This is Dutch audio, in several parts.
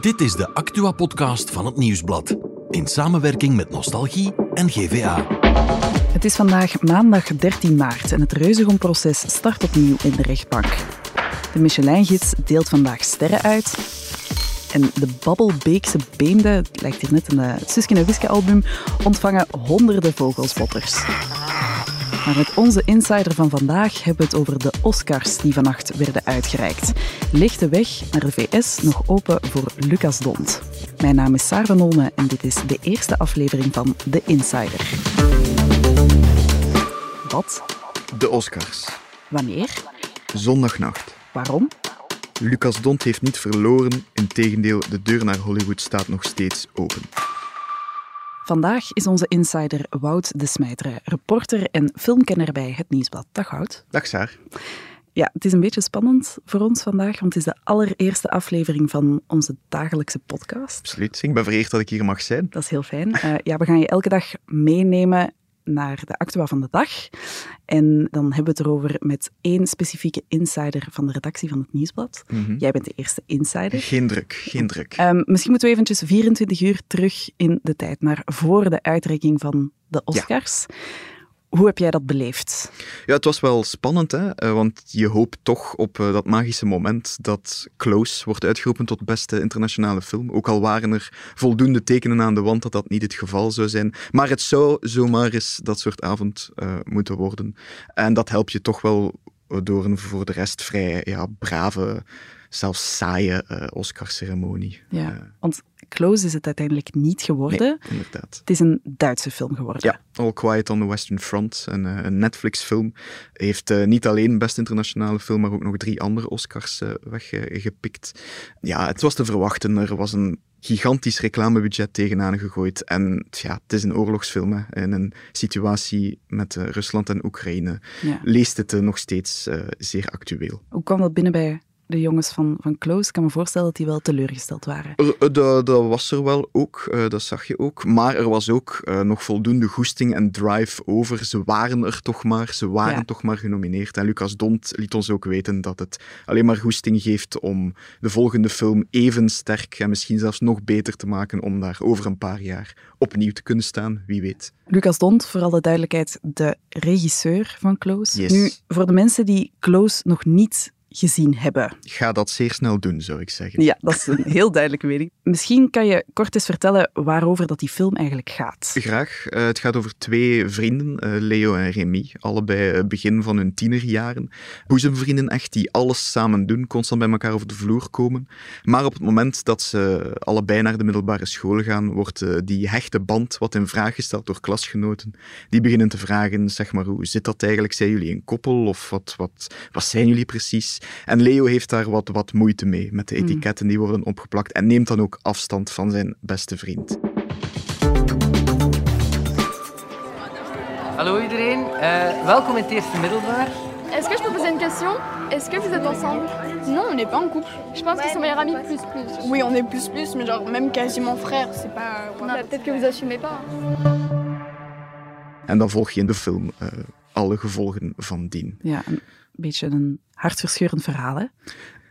Dit is de Actua-podcast van het Nieuwsblad. In samenwerking met Nostalgie en GVA. Het is vandaag maandag 13 maart en het Reuzegom-proces start opnieuw in de rechtbank. De Michelin-gids deelt vandaag sterren uit. En de Babbelbeekse beemden, het lijkt hier net een uh, Suske en Wiske album, ontvangen honderden vogelspotters. Maar met onze insider van vandaag hebben we het over de Oscars die vannacht werden uitgereikt. Ligt de weg naar de VS nog open voor Lucas Dont? Mijn naam is Saar van Olme en dit is de eerste aflevering van The Insider. Wat? De Oscars. Wanneer? Zondagnacht. Waarom? Lucas Dont heeft niet verloren, integendeel, de deur naar Hollywood staat nog steeds open. Vandaag is onze insider Wout de Smijteren, reporter en filmkenner bij Het Nieuwsblad. Dag Wout. Dag Saar. Ja, het is een beetje spannend voor ons vandaag, want het is de allereerste aflevering van onze dagelijkse podcast. Absoluut. Ik ben vereerd dat ik hier mag zijn. Dat is heel fijn. Uh, ja, we gaan je elke dag meenemen naar de actua van de dag. En dan hebben we het erover met één specifieke insider van de redactie van het Nieuwsblad. Mm -hmm. Jij bent de eerste insider. Geen druk, geen druk. Um, misschien moeten we eventjes 24 uur terug in de tijd, naar voor de uitreiking van de Oscars. Ja. Hoe heb jij dat beleefd? Ja, het was wel spannend, hè? want je hoopt toch op dat magische moment dat Close wordt uitgeroepen tot beste internationale film. Ook al waren er voldoende tekenen aan de wand dat dat niet het geval zou zijn. Maar het zou zomaar eens dat soort avond uh, moeten worden. En dat helpt je toch wel door een voor de rest vrij ja, brave, zelfs saaie uh, Oscar-ceremonie. Ja, uh, want Close is het uiteindelijk niet geworden. Nee, inderdaad. Het is een Duitse film geworden. Ja, All Quiet on the Western Front, een, een Netflix-film. Heeft uh, niet alleen best internationale film, maar ook nog drie andere Oscars weggepikt. ja, het was te verwachten. Er was een gigantisch reclamebudget tegenaan gegooid. En ja, het is een oorlogsfilm. Hè. In een situatie met uh, Rusland en Oekraïne ja. leest het nog steeds zeer actueel. Hoe kwam dat binnen bij de jongens van, van Close, ik kan me voorstellen dat die wel teleurgesteld waren. Dat, dat was er wel ook, uh, dat zag je ook. Maar er was ook uh, nog voldoende goesting en drive over. Ze waren er toch maar, ze waren ja. toch maar genomineerd. En Lucas Dont liet ons ook weten dat het alleen maar goesting geeft om de volgende film even sterk en misschien zelfs nog beter te maken om daar over een paar jaar opnieuw te kunnen staan, wie weet. Lucas Dont, voor alle duidelijkheid, de regisseur van Close. Yes. Nu, voor de mensen die Close nog niet gezien hebben. Ga dat zeer snel doen, zou ik zeggen. Ja, dat is een heel duidelijke mening. Misschien kan je kort eens vertellen waarover dat die film eigenlijk gaat. Graag. Uh, het gaat over twee vrienden, uh, Leo en Remy, allebei uh, begin van hun tienerjaren. Boezemvrienden echt, die alles samen doen, constant bij elkaar over de vloer komen. Maar op het moment dat ze allebei naar de middelbare school gaan, wordt die hechte band wat in vraag gesteld door klasgenoten. Die beginnen te vragen, zeg maar, hoe zit dat eigenlijk? Zijn jullie een koppel? Of wat, wat, wat zijn jullie precies? En Leo heeft daar wat, wat moeite mee met de etiketten die worden opgeplakt en neemt dan ook afstand van zijn beste vriend. Hallo iedereen, uh, welkom in het eerste middelbaar. Est-ce que je peux poser une question Est-ce que vous êtes ensemble Non, on n'est pas en couple. Je pense qu'ils sont meilleurs amis plus plus. Oui, on est plus plus, mais genre même quasiment frères, c'est pas. Voilà. Peut-être que vous assumez pas. En dan volg je in de film uh, alle gevolgen van dien. Ja, een beetje een hartverscheurend verhaal, hè?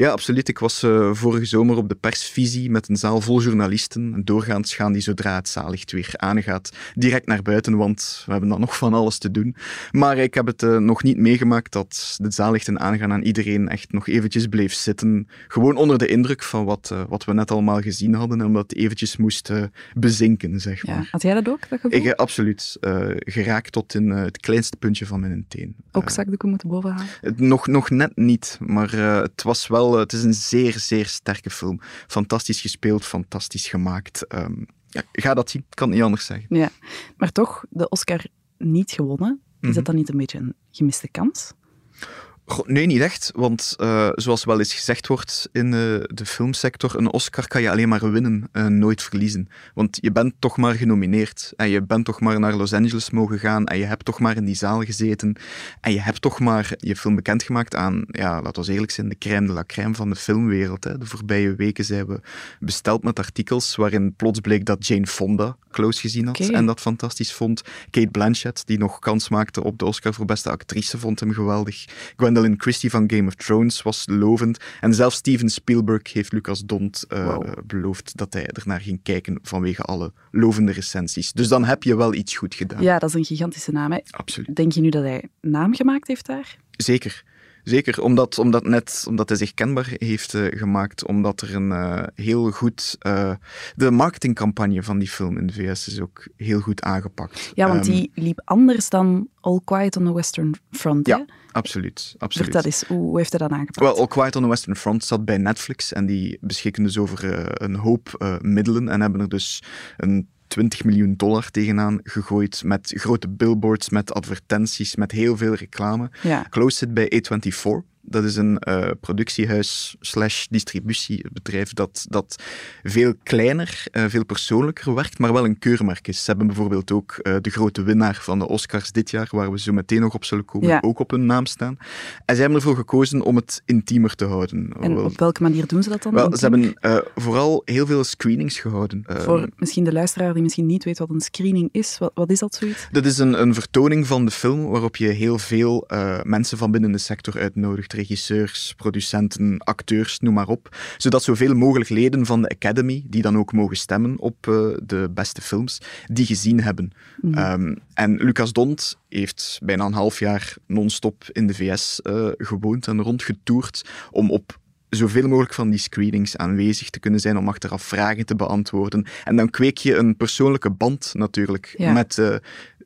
Ja, absoluut. Ik was uh, vorige zomer op de persvisie met een zaal vol journalisten. En doorgaans gaan die zodra het zaallicht weer aangaat direct naar buiten, want we hebben dan nog van alles te doen. Maar ik heb het uh, nog niet meegemaakt dat de zaallichten aangaan en iedereen echt nog eventjes bleef zitten. Gewoon onder de indruk van wat, uh, wat we net allemaal gezien hadden en omdat het eventjes moest bezinken, zeg maar. Ja. Had jij dat ook, dat gevoel? Ik, absoluut. geraakt tot in het kleinste puntje van mijn teen. Ook zakdoeken moeten bovenhalen? nog, nog net niet, maar het was wel het is een zeer, zeer sterke film. Fantastisch gespeeld, fantastisch gemaakt. Um, ja, ga dat zien, kan niet anders zeggen. Ja, maar toch, de Oscar niet gewonnen. Is mm-hmm. dat dan niet een beetje een gemiste kans? Goh, nee, niet echt. Want uh, zoals wel eens gezegd wordt in uh, de filmsector, een Oscar kan je alleen maar winnen, uh, nooit verliezen. Want je bent toch maar genomineerd. En je bent toch maar naar Los Angeles mogen gaan. En je hebt toch maar in die zaal gezeten. En je hebt toch maar je film bekendgemaakt aan, ja, laten we eerlijk zijn, de crème de la crème van de filmwereld. Hè. De voorbije weken zijn we besteld met artikels waarin plots bleek dat Jane Fonda Close gezien had en dat fantastisch vond. Kate Blanchett, die nog kans maakte op de Oscar voor beste actrice, vond hem geweldig. Gwendolyn Christie van Game of Thrones was lovend. En zelfs Steven Spielberg heeft Lucas Dont uh, wow. beloofd dat hij ernaar ging kijken vanwege alle lovende recensies. Dus dan heb je wel iets goed gedaan. Ja, dat is een gigantische naam. Hè? Absoluut. Denk je nu dat hij naam gemaakt heeft daar? Zeker. Zeker, omdat, omdat, net, omdat hij zich kenbaar heeft uh, gemaakt, omdat er een uh, heel goed... Uh, de marketingcampagne van die film in de VS is ook heel goed aangepakt. Ja, want um, die liep anders dan All Quiet on the Western Front, Ja, hè? absoluut. absoluut. Eens, hoe heeft hij dat aangepakt? Wel, All Quiet on the Western Front zat bij Netflix en die beschikken dus over een hoop middelen en hebben er dus een 20 miljoen dollar tegenaan gegooid met grote billboards, met advertenties, met heel veel reclame. Ja. Close zit bij A24. Dat is een uh, productiehuis slash distributiebedrijf dat, dat veel kleiner, uh, veel persoonlijker werkt, maar wel een keurmerk is. Ze hebben bijvoorbeeld ook uh, de grote winnaar van de Oscars dit jaar, waar we zo meteen nog op zullen komen, Ja. ook op hun naam staan. En zij hebben ervoor gekozen om het intiemer te houden. En Wel- op welke manier doen ze dat dan? wel, ze hebben eh, vooral heel veel screenings gehouden. Eh, Voor misschien de luisteraar die misschien niet weet wat een screening is, wat, wat is dat zoiets? Dat is een, een vertoning van de film waarop je heel veel eh, mensen van binnen de sector uitnodigt. Regisseurs, producenten, acteurs, noem maar op. Zodat zoveel mogelijk leden van de Academy, die dan ook mogen stemmen op eh, de beste films, die gezien hebben. Mhm. Ehm, en Lucas Dont heeft bijna een half jaar non-stop in de VS eh, gewoond en rondgetoerd om op zoveel mogelijk van die screenings aanwezig te kunnen zijn, om achteraf vragen te beantwoorden. En dan kweek je een persoonlijke band natuurlijk Ja. met eh,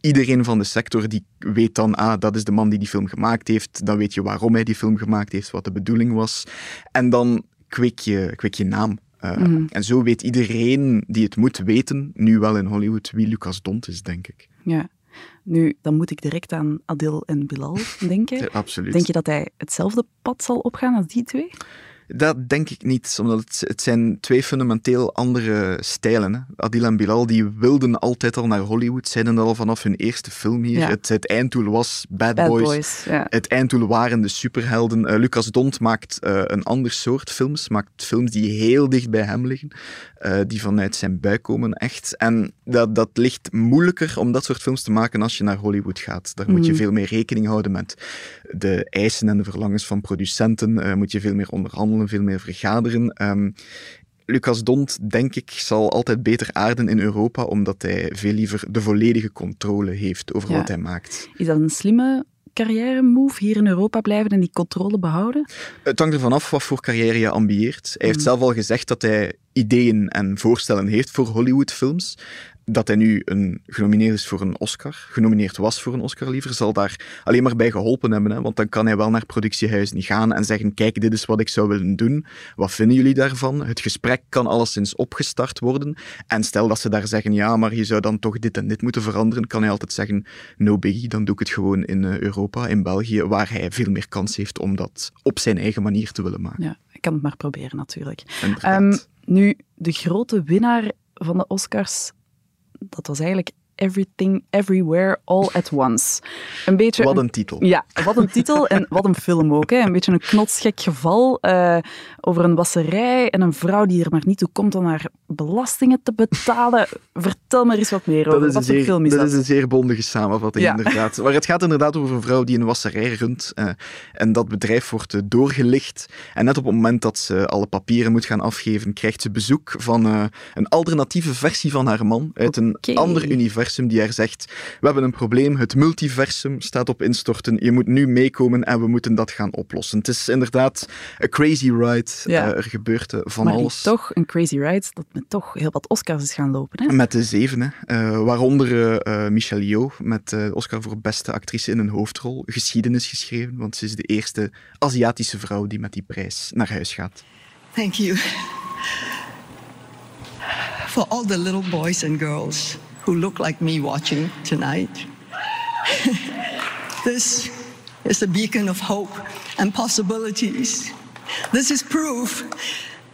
iedereen van de sector. Die weet dan, ah, dat is de man die die film gemaakt heeft. Dan weet je waarom hij die film gemaakt heeft, wat de bedoeling was. En dan kweek je, kweek je naam. Uh, Mhm. En zo weet iedereen die het moet weten, nu wel in Hollywood, wie Lucas Dont is, denk ik. Ja. Nu, dan moet ik direct aan Adil en Bilal denken. Ja, absoluut. Denk je dat hij hetzelfde pad zal opgaan als die twee? Dat denk ik niet, omdat het, het zijn twee fundamenteel andere stijlen. Hè. Adil en Bilal die wilden altijd al naar Hollywood, zeiden dat al vanaf hun eerste film hier. Ja. Het, het einddoel was Bad, Bad Boys. Boys, ja. Het einddoel waren de superhelden. Eh, Lucas Dont maakt eh, een ander soort films, maakt films die heel dicht bij hem liggen, eh, die vanuit zijn buik komen, echt. En dat, dat ligt moeilijker om dat soort films te maken als je naar Hollywood gaat. Daar moet je Mhm. veel meer rekening houden met de eisen en de verlangens van producenten. Moet je veel meer onderhandelen, veel meer vergaderen. Ehm, Lucas Dont, denk ik, zal altijd beter aarden in Europa, omdat hij veel liever de volledige controle heeft over Ja. wat hij maakt. Is dat een slimme carrière move, hier in Europa blijven en die controle behouden? Het hangt ervan af wat voor carrière je ambieert. Hij heeft Mm. zelf al gezegd dat hij ideeën en voorstellen heeft voor Hollywoodfilms. Dat hij nu een, genomineerd is voor een Oscar, genomineerd was voor een Oscar liever, zal daar alleen maar bij geholpen hebben. Hè? Want dan kan hij wel naar productiehuizen gaan en zeggen: Kijk, dit is wat ik zou willen doen. Wat vinden jullie daarvan? Het gesprek kan alleszins opgestart worden. En stel dat ze daar zeggen: Ja, maar je zou dan toch dit en dit moeten veranderen, kan hij altijd zeggen: No biggie, dan doe ik het gewoon in eh, Europa, in België, waar hij veel meer kans heeft om dat op zijn eigen manier te willen maken. Ja, ik kan het maar proberen natuurlijk. Ehm, nu, de grote winnaar van de Oscars, dat was eigenlijk Everything, Everywhere, All at Once. Een beetje Wat een titel. Ja, wat een titel en wat een film ook. Hè. Een beetje een knotsgek geval eh, over een wasserij en een vrouw die er maar niet toe komt om haar belastingen te betalen. Vertel me eens wat meer over. Dat is, wat zeer, film is dat dat? is een zeer bondige samenvatting, Ja. inderdaad. Maar het gaat inderdaad over een vrouw die een wasserij runt. eh, en dat bedrijf wordt eh, doorgelicht. En net op het moment dat ze alle papieren moet gaan afgeven, krijgt ze bezoek van een alternatieve versie van haar man uit een ander universum die haar zegt: We hebben een probleem, het multiversum staat op instorten. Je moet nu meekomen en we moeten dat gaan oplossen. Het is inderdaad een crazy ride. Ja. Eh, er gebeurt eh, van maar alles. toch een crazy ride dat met toch heel wat Oscars is gaan lopen. Hè? Met de zeven, hè. Eh, waaronder Michelle Yeoh met eh, de Oscar voor beste actrice in een hoofdrol. Geschiedenis geschreven, want ze is de eerste Aziatische vrouw die met die prijs naar huis gaat. Thank you. For all the little boys and girls who look like me watching tonight, this is a beacon of hope and possibilities. This is proof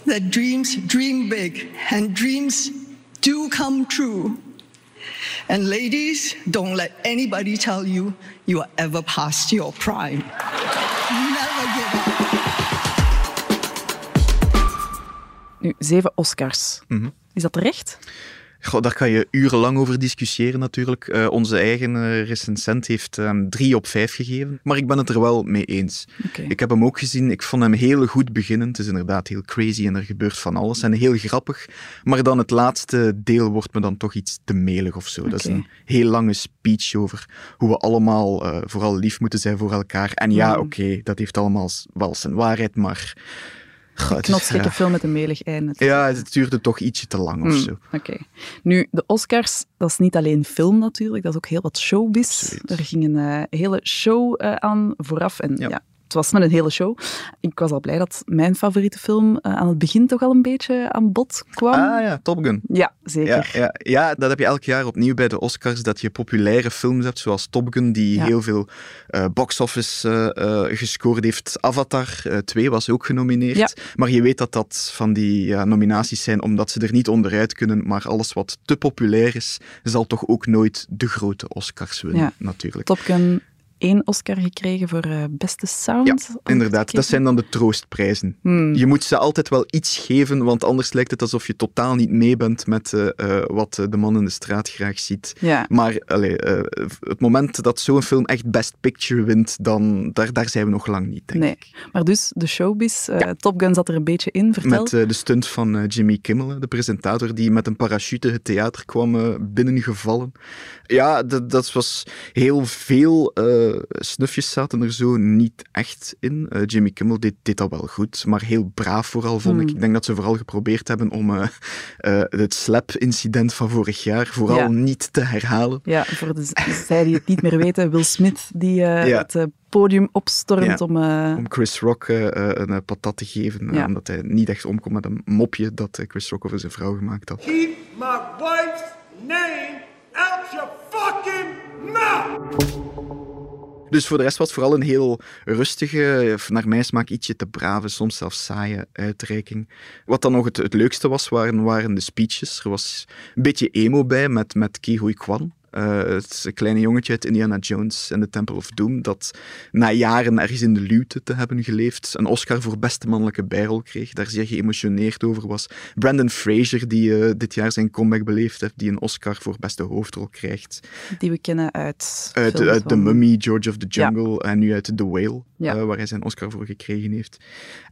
that dreams dream big and dreams do come true. And ladies, don't let anybody tell you you are ever past your prime. Never give up. Nu, zeven Oscars. Mhm. Is dat terecht? Goh, daar kan je urenlang over discussiëren natuurlijk. Uh, onze eigen uh, recensent heeft um, drie op vijf gegeven, maar ik ben het er wel mee eens. Okay. Ik heb hem ook gezien, ik vond hem heel goed beginnen. Het is inderdaad heel crazy en er gebeurt van alles en heel grappig. Maar dan het laatste deel wordt me dan toch iets te melig of zo. Okay. Dat is een heel lange speech over hoe we allemaal uh, vooral lief moeten zijn voor elkaar. En ja, Mm. oké, okay, dat heeft allemaal wel zijn waarheid, maar... Knotsgekke ja. film met een melig einde. Ja, het duurde toch ietsje te lang of mm, zo. Oké. Okay. Nu, de Oscars, dat is niet alleen film natuurlijk, dat is ook heel wat showbiz. Er ging een uh, hele show uh, aan vooraf en ja. ja. Het was met een hele show. Ik was al blij dat mijn favoriete film uh, aan het begin toch al een beetje aan bod kwam. Ah ja, Top Gun. Ja, zeker. Ja, ja, ja, dat heb je elk jaar opnieuw bij de Oscars, dat je populaire films hebt, zoals Top Gun, die ja. heel veel uh, box-office uh, gescoord heeft. Avatar 2 was ook genomineerd. Ja. Maar je weet dat dat van die nominaties zijn, omdat ze er niet onderuit kunnen. Maar alles wat te populair is, zal toch ook nooit de grote Oscars winnen, natuurlijk. Top Gun één Oscar gekregen voor uh, beste sound. Ja, inderdaad. Dat zijn dan de troostprijzen. Hmm. Je moet ze altijd wel iets geven, want anders lijkt het alsof je totaal niet mee bent met uh, uh, wat de man in de straat graag ziet. Ja. Maar allee, het moment dat zo'n film echt Best Picture wint, dan, daar, daar zijn we nog lang niet, denk nee. ik. Maar dus, de showbiz, ja. Top Gun zat er een beetje in, vertel. Met de stunt van Jimmy Kimmel, de presentator, die met een parachute het theater kwam binnengevallen. Ja, dat, dat was heel veel snufjes zaten er zo niet echt in. Uh, Jimmy Kimmel deed, deed, dat wel goed, maar heel braaf vooral, vond Hmm. ik. Ik denk dat ze vooral geprobeerd hebben om uh, uh, het slap-incident van vorig jaar vooral ja. niet te herhalen. Ja, voor de, zij die het niet meer weten, Will Smith die ja. het podium opstormt ja. om... uh, om Chris Rock uh, een patat te geven, ja. omdat hij niet echt omkomt met een mopje dat Chris Rock over zijn vrouw gemaakt had. Keep my wife's name out your fucking mouth! Dus voor de rest was het vooral een heel rustige, naar mijn smaak ietsje te brave, soms zelfs saaie uitreiking. Wat dan nog het, leukste was, waren, waren de speeches. Er was een beetje emo bij met, met Huy Kwan. Uh, het kleine jongetje uit Indiana Jones en The Temple of Doom, dat na jaren ergens in de luwte te hebben geleefd, een Oscar voor beste mannelijke bijrol kreeg, daar zeer geëmotioneerd over was. Brandon Fraser, die uh, dit jaar zijn comeback beleefd heeft, die een Oscar voor beste hoofdrol krijgt. Die we kennen uit... Uit, uit The Mummy, George of the Jungle ja. en nu uit The Whale, ja. uh, waar hij zijn Oscar voor gekregen heeft.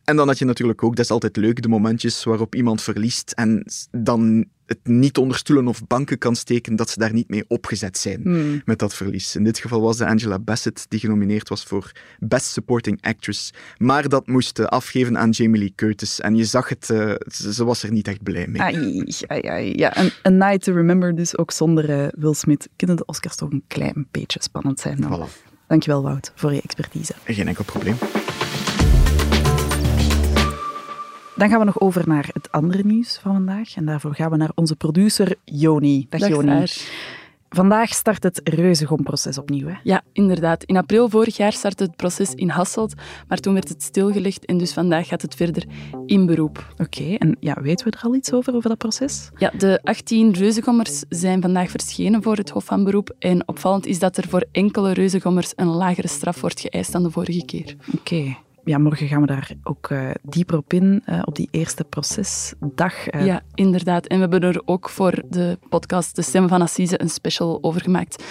En dan had je natuurlijk ook, dat is altijd leuk, de momentjes waarop iemand verliest en dan het niet onder stoelen of banken kan steken dat ze daar niet mee opgezet zijn hmm. met dat verlies. In dit geval was de Angela Bassett die genomineerd was voor Best Supporting Actress, maar dat moest uh, afgeven aan Jamie Lee Curtis en je zag het, uh, ze, was er niet echt blij mee. Ai, ai, ai. Ja, een, een night to remember dus ook zonder uh, Will Smith kunnen de Oscars toch een klein beetje spannend zijn dan. Voilà. Dankjewel Wout voor je expertise. Geen enkel probleem. Dan gaan we nog over naar het andere nieuws van vandaag. En daarvoor gaan we naar onze producer Joni. Dag, Dag Joni. Vandaag start het Reuzegom-proces opnieuw. Hè? Ja, inderdaad. In april vorig jaar startte het proces in Hasselt, maar toen werd het stilgelegd en dus vandaag gaat het verder in beroep. Oké, okay, en ja, weten we er al iets over, over dat proces? Ja, de 18 reuzegommers zijn vandaag verschenen voor het Hof van Beroep en opvallend is dat er voor enkele reuzegommers een lagere straf wordt geëist dan de vorige keer. Oké. Okay ja, morgen gaan we daar ook uh, dieper op in, uh, op die eerste procesdag. Uh. Ja, inderdaad. En we hebben er ook voor de podcast De Stem van Assise een special over gemaakt,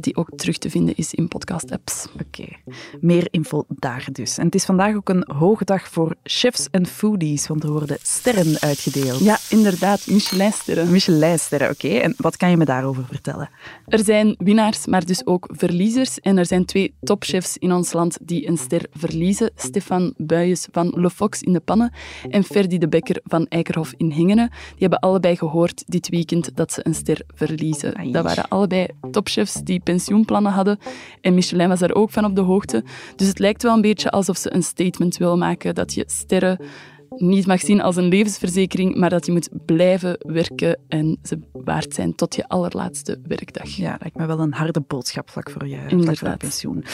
die ook terug te vinden is in podcast-apps. Oké, okay. meer info daar dus. En het is vandaag ook een hoge dag voor chefs en foodies, want er worden sterren uitgedeeld. Ja, inderdaad, Michelinsterren. Michelinsterren, oké. Okay. En wat kan je me daarover vertellen? Er zijn winnaars, maar dus ook verliezers. En er zijn twee topchefs in ons land die een ster verliezen. Stefan Buijens van Le Fox in de Pannen en Ferdy de Bekker van Eikerhof in Hengenen. Die hebben allebei gehoord dit weekend dat ze een ster verliezen. Ai. Dat waren allebei topchefs die pensioenplannen hadden. En Michelin was daar ook van op de hoogte. Dus het lijkt wel een beetje alsof ze een statement wil maken dat je sterren niet mag zien als een levensverzekering, maar dat je moet blijven werken en ze waard zijn tot je allerlaatste werkdag. Ja, lijkt me wel een harde boodschap vlak voor je, vlak voor pensioen.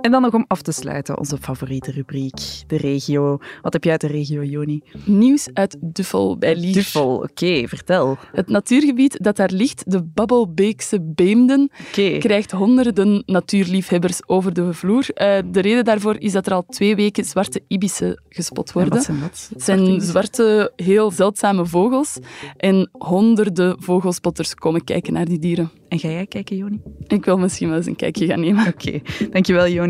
En dan nog om af te sluiten, onze favoriete rubriek, de regio. Wat heb jij uit de regio, Joni? Nieuws uit Duffel bij Lier. Duffel, oké, vertel. Het natuurgebied dat daar ligt, de Babbelbeekse Beemden, krijgt honderden natuurliefhebbers over de vloer. Eh, de reden daarvoor is dat er al twee weken zwarte ibissen gespot En worden. wat zijn dat? Het zijn zwarte, heel zeldzame vogels. En honderden vogelspotters komen kijken naar die dieren. En ga jij kijken, Joni? Ik wil misschien wel eens een kijkje gaan nemen. Oké, dankjewel Joni.